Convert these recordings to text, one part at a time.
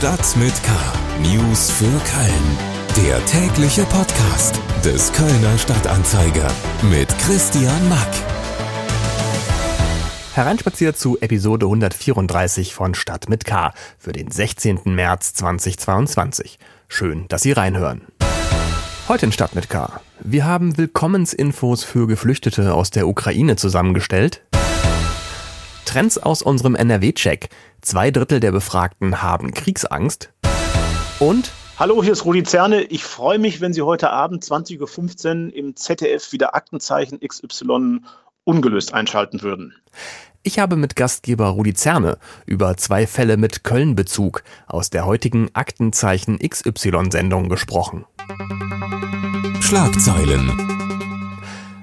Stadt mit K. News für Köln. Der tägliche Podcast des Kölner Stadtanzeiger mit Christian Mack. Hereinspaziert zu Episode 134 von Stadt mit K für den 16. März 2022. Schön, dass Sie reinhören. Heute in Stadt mit K. Wir haben Willkommensinfos für Geflüchtete aus der Ukraine zusammengestellt. Trends aus unserem NRW-Check. Zwei Drittel der Befragten haben Kriegsangst. Und Hallo, hier ist Rudi Zerne. Ich freue mich, wenn Sie heute Abend 20.15 Uhr im ZDF wieder Aktenzeichen XY ungelöst einschalten würden. Ich habe mit Gastgeber Rudi Zerne über zwei Fälle mit Köln-Bezug aus der heutigen Aktenzeichen XY-Sendung gesprochen. Schlagzeilen.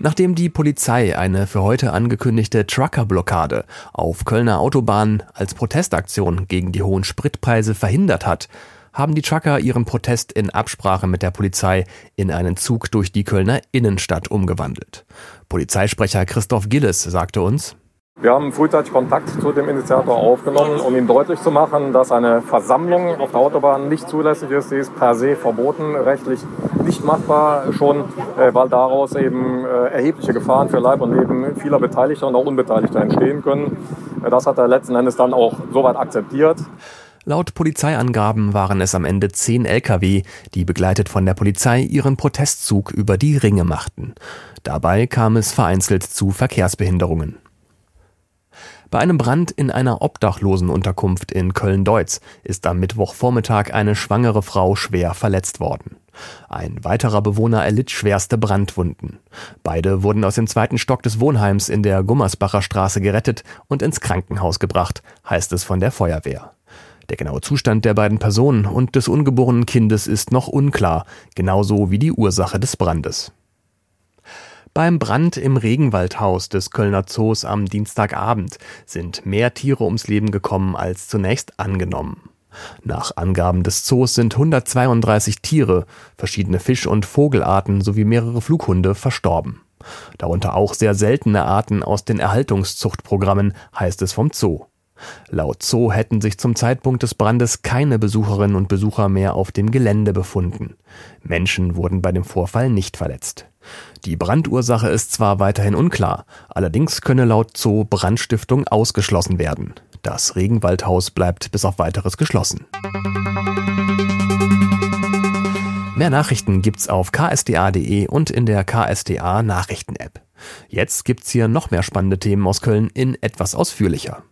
Nachdem die Polizei eine für heute angekündigte Truckerblockade auf Kölner Autobahnen als Protestaktion gegen die hohen Spritpreise verhindert hat, haben die Trucker ihren Protest in Absprache mit der Polizei in einen Zug durch die Kölner Innenstadt umgewandelt. Polizeisprecher Christoph Gilles sagte uns, wir haben frühzeitig Kontakt zu dem Initiator aufgenommen, um ihm deutlich zu machen, dass eine Versammlung auf der Autobahn nicht zulässig ist. Sie ist per se verboten, rechtlich nicht machbar schon, äh, weil daraus eben äh, erhebliche Gefahren für Leib und Leben vieler Beteiligter und auch Unbeteiligter entstehen können. Äh, das hat er letzten Endes dann auch soweit akzeptiert. Laut Polizeiangaben waren es am Ende zehn Lkw, die begleitet von der Polizei ihren Protestzug über die Ringe machten. Dabei kam es vereinzelt zu Verkehrsbehinderungen. Bei einem Brand in einer Obdachlosenunterkunft in Köln-Deutz ist am Mittwochvormittag eine schwangere Frau schwer verletzt worden. Ein weiterer Bewohner erlitt schwerste Brandwunden. Beide wurden aus dem zweiten Stock des Wohnheims in der Gummersbacher Straße gerettet und ins Krankenhaus gebracht, heißt es von der Feuerwehr. Der genaue Zustand der beiden Personen und des ungeborenen Kindes ist noch unklar, genauso wie die Ursache des Brandes. Beim Brand im Regenwaldhaus des Kölner Zoos am Dienstagabend sind mehr Tiere ums Leben gekommen als zunächst angenommen. Nach Angaben des Zoos sind 132 Tiere, verschiedene Fisch- und Vogelarten sowie mehrere Flughunde verstorben. Darunter auch sehr seltene Arten aus den Erhaltungszuchtprogrammen, heißt es vom Zoo. Laut Zoo hätten sich zum Zeitpunkt des Brandes keine Besucherinnen und Besucher mehr auf dem Gelände befunden. Menschen wurden bei dem Vorfall nicht verletzt. Die Brandursache ist zwar weiterhin unklar, allerdings könne laut Zoo Brandstiftung ausgeschlossen werden. Das Regenwaldhaus bleibt bis auf weiteres geschlossen. Mehr Nachrichten gibt's auf ksda.de und in der KSDA Nachrichten-App. Jetzt gibt's hier noch mehr spannende Themen aus Köln in etwas ausführlicher.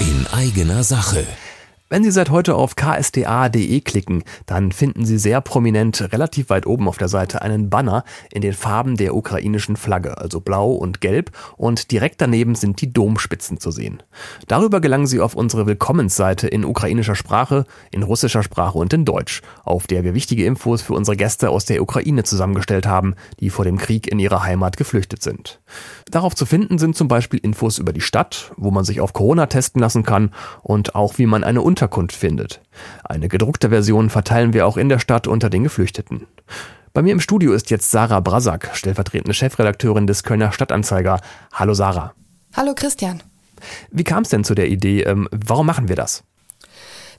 In eigener Sache. Wenn Sie seit heute auf ksda.de klicken, dann finden Sie sehr prominent relativ weit oben auf der Seite einen Banner in den Farben der ukrainischen Flagge, also blau und gelb, und direkt daneben sind die Domspitzen zu sehen. Darüber gelangen Sie auf unsere Willkommensseite in ukrainischer Sprache, in russischer Sprache und in Deutsch, auf der wir wichtige Infos für unsere Gäste aus der Ukraine zusammengestellt haben, die vor dem Krieg in ihre Heimat geflüchtet sind. Darauf zu finden sind zum Beispiel Infos über die Stadt, wo man sich auf Corona testen lassen kann und auch wie man eine Unterkunft findet. Eine gedruckte Version verteilen wir auch in der Stadt unter den Geflüchteten. Bei mir im Studio ist jetzt Sarah Brasak, stellvertretende Chefredakteurin des Kölner Stadtanzeiger. Hallo Sarah. Hallo Christian. Wie kam es denn zu der Idee? Ähm, warum machen wir das?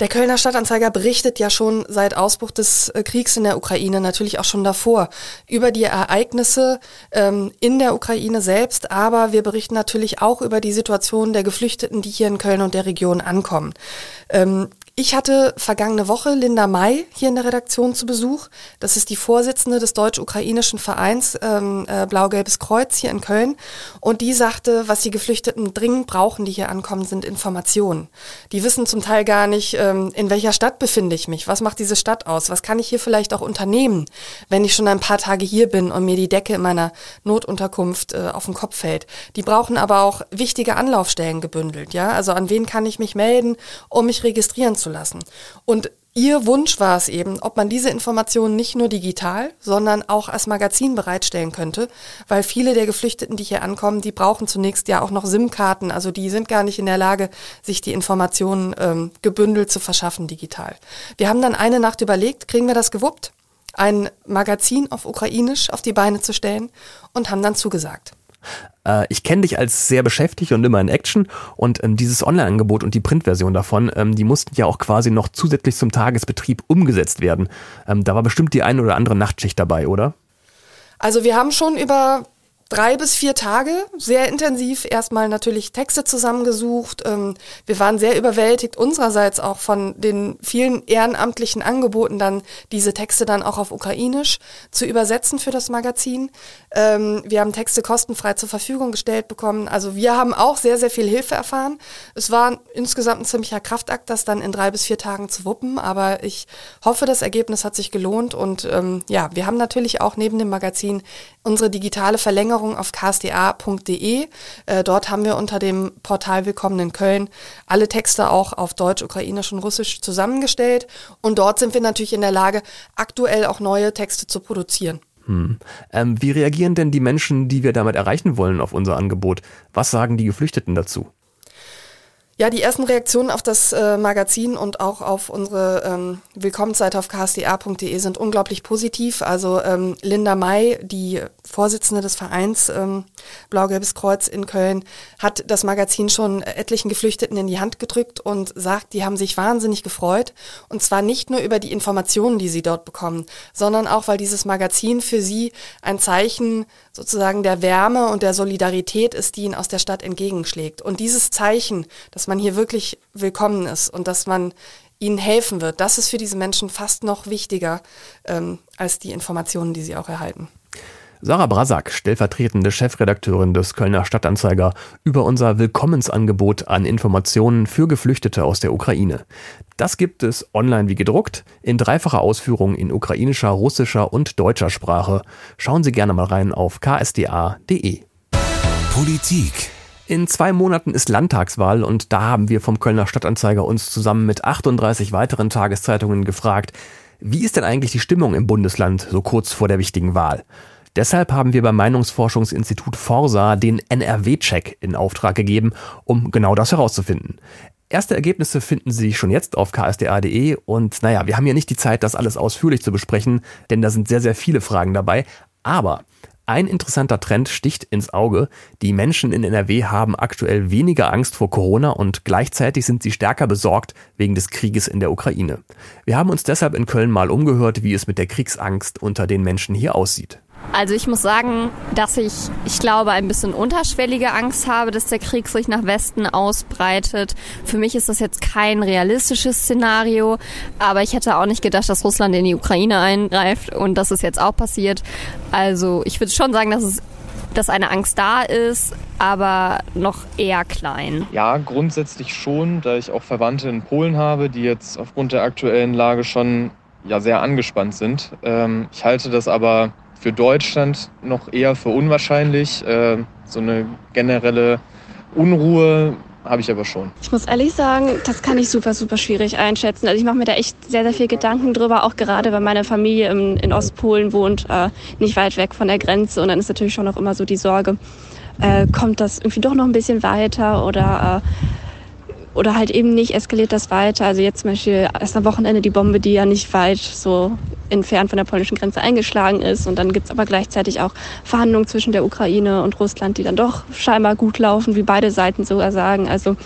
Der Kölner Stadtanzeiger berichtet ja schon seit Ausbruch des äh, Kriegs in der Ukraine, natürlich auch schon davor, über die Ereignisse ähm, in der Ukraine selbst, aber wir berichten natürlich auch über die Situation der Geflüchteten, die hier in Köln und der Region ankommen. Ähm, ich hatte vergangene Woche Linda May hier in der Redaktion zu Besuch. Das ist die Vorsitzende des deutsch-ukrainischen Vereins ähm, äh, Blau-Gelbes Kreuz hier in Köln. Und die sagte, was die Geflüchteten dringend brauchen, die hier ankommen, sind Informationen. Die wissen zum Teil gar nicht, ähm, in welcher Stadt befinde ich mich, was macht diese Stadt aus, was kann ich hier vielleicht auch unternehmen, wenn ich schon ein paar Tage hier bin und mir die Decke in meiner Notunterkunft äh, auf den Kopf fällt. Die brauchen aber auch wichtige Anlaufstellen gebündelt. Ja, also an wen kann ich mich melden, um mich registrieren zu lassen. Und Ihr Wunsch war es eben, ob man diese Informationen nicht nur digital, sondern auch als Magazin bereitstellen könnte, weil viele der Geflüchteten, die hier ankommen, die brauchen zunächst ja auch noch SIM-Karten, also die sind gar nicht in der Lage, sich die Informationen ähm, gebündelt zu verschaffen digital. Wir haben dann eine Nacht überlegt, kriegen wir das gewuppt, ein Magazin auf Ukrainisch auf die Beine zu stellen und haben dann zugesagt. Äh, ich kenne dich als sehr beschäftigt und immer in Action und ähm, dieses Online-Angebot und die Printversion davon, ähm, die mussten ja auch quasi noch zusätzlich zum Tagesbetrieb umgesetzt werden. Ähm, da war bestimmt die eine oder andere Nachtschicht dabei, oder? Also wir haben schon über drei bis vier Tage, sehr intensiv, erstmal natürlich Texte zusammengesucht. Ähm, wir waren sehr überwältigt unsererseits auch von den vielen ehrenamtlichen Angeboten, dann diese Texte dann auch auf Ukrainisch zu übersetzen für das Magazin. Ähm, wir haben Texte kostenfrei zur Verfügung gestellt bekommen. Also wir haben auch sehr, sehr viel Hilfe erfahren. Es war insgesamt ein ziemlicher Kraftakt, das dann in drei bis vier Tagen zu wuppen. Aber ich hoffe, das Ergebnis hat sich gelohnt. Und ähm, ja, wir haben natürlich auch neben dem Magazin unsere digitale Verlängerung auf ksda.de. Äh, dort haben wir unter dem Portal Willkommen in Köln alle Texte auch auf Deutsch, Ukrainisch und Russisch zusammengestellt. Und dort sind wir natürlich in der Lage, aktuell auch neue Texte zu produzieren. Hm. Ähm, wie reagieren denn die Menschen, die wir damit erreichen wollen, auf unser Angebot? Was sagen die Geflüchteten dazu? Ja, die ersten Reaktionen auf das äh, Magazin und auch auf unsere ähm, Willkommensseite auf ksda.de sind unglaublich positiv. Also ähm, Linda May, die Vorsitzende des Vereins ähm, Blau-Gelbes Kreuz in Köln, hat das Magazin schon etlichen Geflüchteten in die Hand gedrückt und sagt, die haben sich wahnsinnig gefreut. Und zwar nicht nur über die Informationen, die sie dort bekommen, sondern auch, weil dieses Magazin für sie ein Zeichen sozusagen der Wärme und der Solidarität ist, die ihnen aus der Stadt entgegenschlägt. Und dieses Zeichen, dass man hier wirklich willkommen ist und dass man ihnen helfen wird, das ist für diese Menschen fast noch wichtiger ähm, als die Informationen, die sie auch erhalten. Sarah Brasak, stellvertretende Chefredakteurin des Kölner Stadtanzeiger, über unser Willkommensangebot an Informationen für Geflüchtete aus der Ukraine. Das gibt es online wie gedruckt, in dreifacher Ausführung in ukrainischer, russischer und deutscher Sprache. Schauen Sie gerne mal rein auf ksda.de. Politik in zwei Monaten ist Landtagswahl und da haben wir vom Kölner Stadtanzeiger uns zusammen mit 38 weiteren Tageszeitungen gefragt, wie ist denn eigentlich die Stimmung im Bundesland so kurz vor der wichtigen Wahl? Deshalb haben wir beim Meinungsforschungsinstitut Forsa den NRW-Check in Auftrag gegeben, um genau das herauszufinden. Erste Ergebnisse finden Sie schon jetzt auf ksda.de und naja, wir haben ja nicht die Zeit, das alles ausführlich zu besprechen, denn da sind sehr, sehr viele Fragen dabei. Aber ein interessanter Trend sticht ins Auge. Die Menschen in NRW haben aktuell weniger Angst vor Corona und gleichzeitig sind sie stärker besorgt wegen des Krieges in der Ukraine. Wir haben uns deshalb in Köln mal umgehört, wie es mit der Kriegsangst unter den Menschen hier aussieht. Also ich muss sagen, dass ich, ich glaube, ein bisschen unterschwellige Angst habe, dass der Krieg sich nach Westen ausbreitet. Für mich ist das jetzt kein realistisches Szenario, aber ich hätte auch nicht gedacht, dass Russland in die Ukraine eingreift und das ist jetzt auch passiert. Also ich würde schon sagen, dass es dass eine Angst da ist, aber noch eher klein. Ja, grundsätzlich schon, da ich auch Verwandte in Polen habe, die jetzt aufgrund der aktuellen Lage schon ja sehr angespannt sind. Ähm, ich halte das aber für Deutschland noch eher für unwahrscheinlich. Äh, so eine generelle Unruhe habe ich aber schon. Ich muss ehrlich sagen, das kann ich super, super schwierig einschätzen. Also ich mache mir da echt sehr, sehr viel Gedanken drüber, auch gerade weil meine Familie in, in Ostpolen wohnt, äh, nicht weit weg von der Grenze. Und dann ist natürlich schon noch immer so die Sorge, äh, kommt das irgendwie doch noch ein bisschen weiter oder äh, oder halt eben nicht eskaliert das weiter. Also jetzt zum Beispiel erst am Wochenende die Bombe, die ja nicht weit so entfernt von der polnischen Grenze eingeschlagen ist. Und dann gibt's aber gleichzeitig auch Verhandlungen zwischen der Ukraine und Russland, die dann doch scheinbar gut laufen, wie beide Seiten sogar sagen. Also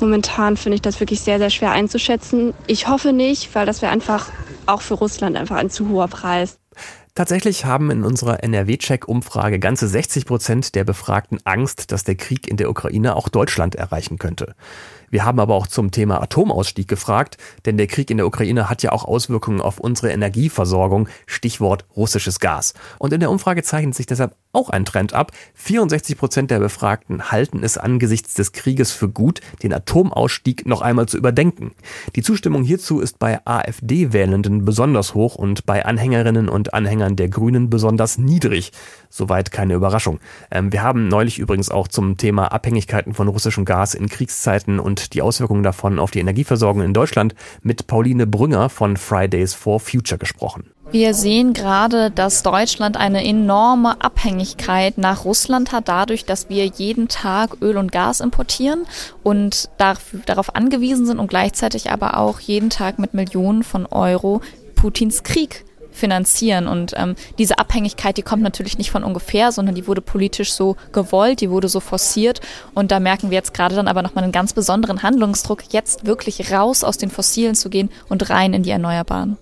momentan finde ich das wirklich sehr, sehr schwer einzuschätzen. Ich hoffe nicht, weil das wäre einfach auch für Russland einfach ein zu hoher Preis. Tatsächlich haben in unserer NRW-Check-Umfrage ganze 60 Prozent der Befragten Angst, dass der Krieg in der Ukraine auch Deutschland erreichen könnte. Wir haben aber auch zum Thema Atomausstieg gefragt, denn der Krieg in der Ukraine hat ja auch Auswirkungen auf unsere Energieversorgung, Stichwort russisches Gas. Und in der Umfrage zeichnet sich deshalb auch ein Trend ab. 64 Prozent der Befragten halten es angesichts des Krieges für gut, den Atomausstieg noch einmal zu überdenken. Die Zustimmung hierzu ist bei AfD-Wählenden besonders hoch und bei Anhängerinnen und Anhängern der Grünen besonders niedrig. Soweit keine Überraschung. Ähm, wir haben neulich übrigens auch zum Thema Abhängigkeiten von russischem Gas in Kriegszeiten und die Auswirkungen davon auf die Energieversorgung in Deutschland mit Pauline Brünger von Fridays for Future gesprochen. Wir sehen gerade, dass Deutschland eine enorme Abhängigkeit nach Russland hat, dadurch, dass wir jeden Tag Öl und Gas importieren und darauf angewiesen sind und gleichzeitig aber auch jeden Tag mit Millionen von Euro Putins Krieg finanzieren. Und ähm, diese Abhängigkeit, die kommt natürlich nicht von ungefähr, sondern die wurde politisch so gewollt, die wurde so forciert. Und da merken wir jetzt gerade dann aber nochmal einen ganz besonderen Handlungsdruck, jetzt wirklich raus aus den Fossilen zu gehen und rein in die Erneuerbaren.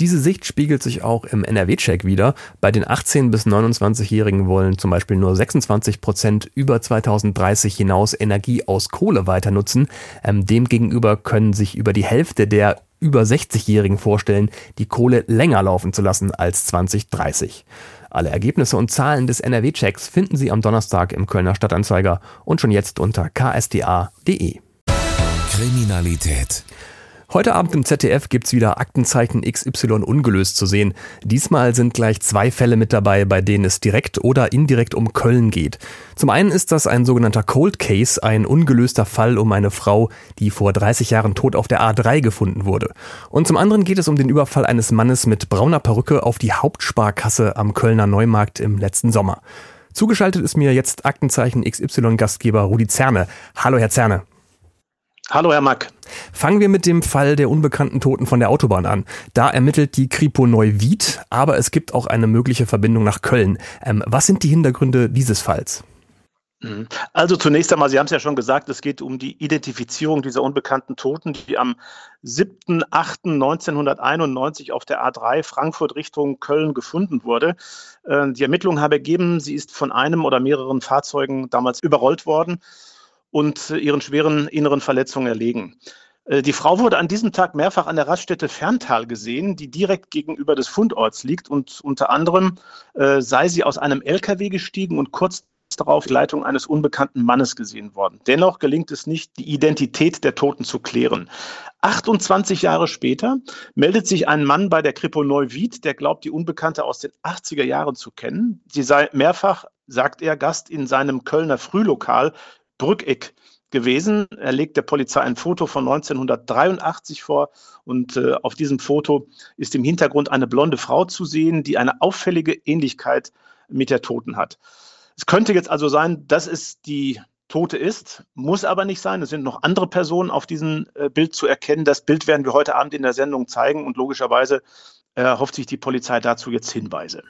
Diese Sicht spiegelt sich auch im NRW-Check wieder. Bei den 18- bis 29-Jährigen wollen zum Beispiel nur 26 Prozent über 2030 hinaus Energie aus Kohle weiter nutzen. Ähm, demgegenüber können sich über die Hälfte der über 60-Jährigen vorstellen, die Kohle länger laufen zu lassen als 2030. Alle Ergebnisse und Zahlen des NRW-Checks finden Sie am Donnerstag im Kölner Stadtanzeiger und schon jetzt unter ksda.de. Kriminalität. Heute Abend im ZDF gibt's wieder Aktenzeichen XY ungelöst zu sehen. Diesmal sind gleich zwei Fälle mit dabei, bei denen es direkt oder indirekt um Köln geht. Zum einen ist das ein sogenannter Cold Case, ein ungelöster Fall um eine Frau, die vor 30 Jahren tot auf der A3 gefunden wurde. Und zum anderen geht es um den Überfall eines Mannes mit brauner Perücke auf die Hauptsparkasse am Kölner Neumarkt im letzten Sommer. Zugeschaltet ist mir jetzt Aktenzeichen XY-Gastgeber Rudi Zerne. Hallo, Herr Zerne. Hallo, Herr Mack. Fangen wir mit dem Fall der unbekannten Toten von der Autobahn an. Da ermittelt die Kripo Neuwied, aber es gibt auch eine mögliche Verbindung nach Köln. Ähm, was sind die Hintergründe dieses Falls? Mhm. Also zunächst einmal, Sie haben es ja schon gesagt, es geht um die Identifizierung dieser unbekannten Toten, die am 7.8.1991 auf der A3 Frankfurt Richtung Köln gefunden wurde. Äh, die Ermittlungen haben ergeben, sie ist von einem oder mehreren Fahrzeugen damals überrollt worden und ihren schweren inneren Verletzungen erlegen. Äh, die Frau wurde an diesem Tag mehrfach an der Raststätte Ferntal gesehen, die direkt gegenüber des Fundorts liegt und unter anderem äh, sei sie aus einem LKW gestiegen und kurz darauf die Leitung eines unbekannten Mannes gesehen worden. Dennoch gelingt es nicht, die Identität der Toten zu klären. 28 Jahre später meldet sich ein Mann bei der Kripo Neuwied, der glaubt, die Unbekannte aus den 80er Jahren zu kennen. Sie sei mehrfach, sagt er, Gast in seinem Kölner Frühlokal Brückeck gewesen. Er legt der Polizei ein Foto von 1983 vor und äh, auf diesem Foto ist im Hintergrund eine blonde Frau zu sehen, die eine auffällige Ähnlichkeit mit der Toten hat. Es könnte jetzt also sein, dass es die Tote ist, muss aber nicht sein. Es sind noch andere Personen auf diesem äh, Bild zu erkennen. Das Bild werden wir heute Abend in der Sendung zeigen und logischerweise äh, hofft sich die Polizei dazu jetzt Hinweise.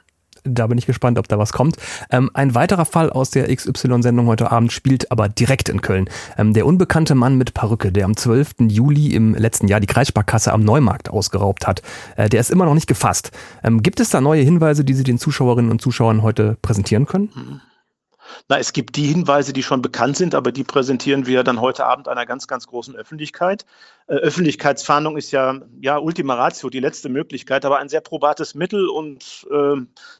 Da bin ich gespannt, ob da was kommt. Ähm, ein weiterer Fall aus der XY-Sendung heute Abend spielt aber direkt in Köln. Ähm, der unbekannte Mann mit Perücke, der am 12. Juli im letzten Jahr die Kreissparkasse am Neumarkt ausgeraubt hat, äh, der ist immer noch nicht gefasst. Ähm, gibt es da neue Hinweise, die Sie den Zuschauerinnen und Zuschauern heute präsentieren können? Mhm. Na, es gibt die Hinweise, die schon bekannt sind, aber die präsentieren wir dann heute Abend einer ganz, ganz großen Öffentlichkeit. Äh, Öffentlichkeitsfahndung ist ja, ja Ultima Ratio, die letzte Möglichkeit, aber ein sehr probates Mittel und äh,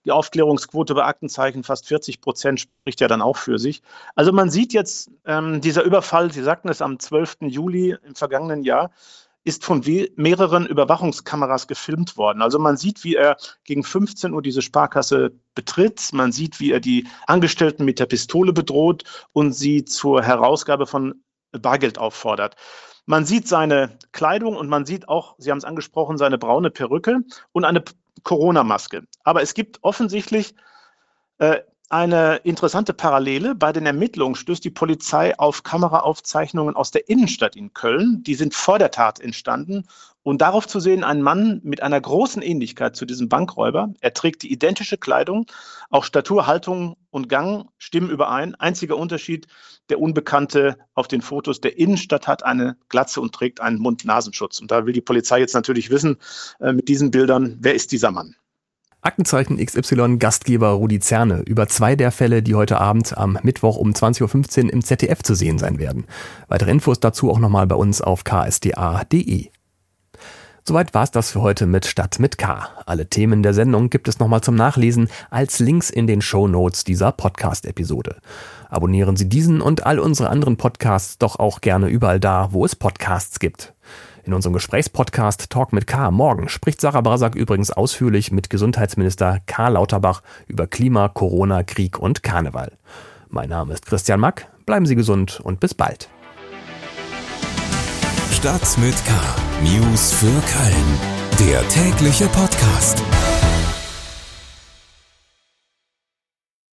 die Aufklärungsquote bei Aktenzeichen fast 40 Prozent spricht ja dann auch für sich. Also man sieht jetzt, ähm, dieser Überfall, Sie sagten es am 12. Juli im vergangenen Jahr, ist von mehreren Überwachungskameras gefilmt worden. Also man sieht, wie er gegen 15 Uhr diese Sparkasse betritt. Man sieht, wie er die Angestellten mit der Pistole bedroht und sie zur Herausgabe von Bargeld auffordert. Man sieht seine Kleidung und man sieht auch, Sie haben es angesprochen, seine braune Perücke und eine Corona-Maske. Aber es gibt offensichtlich äh, eine interessante Parallele. Bei den Ermittlungen stößt die Polizei auf Kameraaufzeichnungen aus der Innenstadt in Köln. Die sind vor der Tat entstanden. Und darauf zu sehen, ein Mann mit einer großen Ähnlichkeit zu diesem Bankräuber. Er trägt die identische Kleidung. Auch Statur, Haltung und Gang stimmen überein. Einziger Unterschied, der Unbekannte auf den Fotos der Innenstadt hat eine Glatze und trägt einen Mund-Nasenschutz. Und da will die Polizei jetzt natürlich wissen, äh, mit diesen Bildern, wer ist dieser Mann? Aktenzeichen XY Gastgeber Rudi Zerne über zwei der Fälle, die heute Abend am Mittwoch um 20.15 Uhr im ZDF zu sehen sein werden. Weitere Infos dazu auch nochmal bei uns auf ksda.de. Soweit war's das für heute mit Stadt mit K. Alle Themen der Sendung gibt es nochmal zum Nachlesen als Links in den Show Notes dieser Podcast-Episode. Abonnieren Sie diesen und all unsere anderen Podcasts doch auch gerne überall da, wo es Podcasts gibt. In unserem Gesprächspodcast Talk mit K morgen spricht Sarah Brasak übrigens ausführlich mit Gesundheitsminister Karl Lauterbach über Klima, Corona, Krieg und Karneval. Mein Name ist Christian Mack. Bleiben Sie gesund und bis bald. Stadt mit K. News für Köln. Der tägliche Podcast.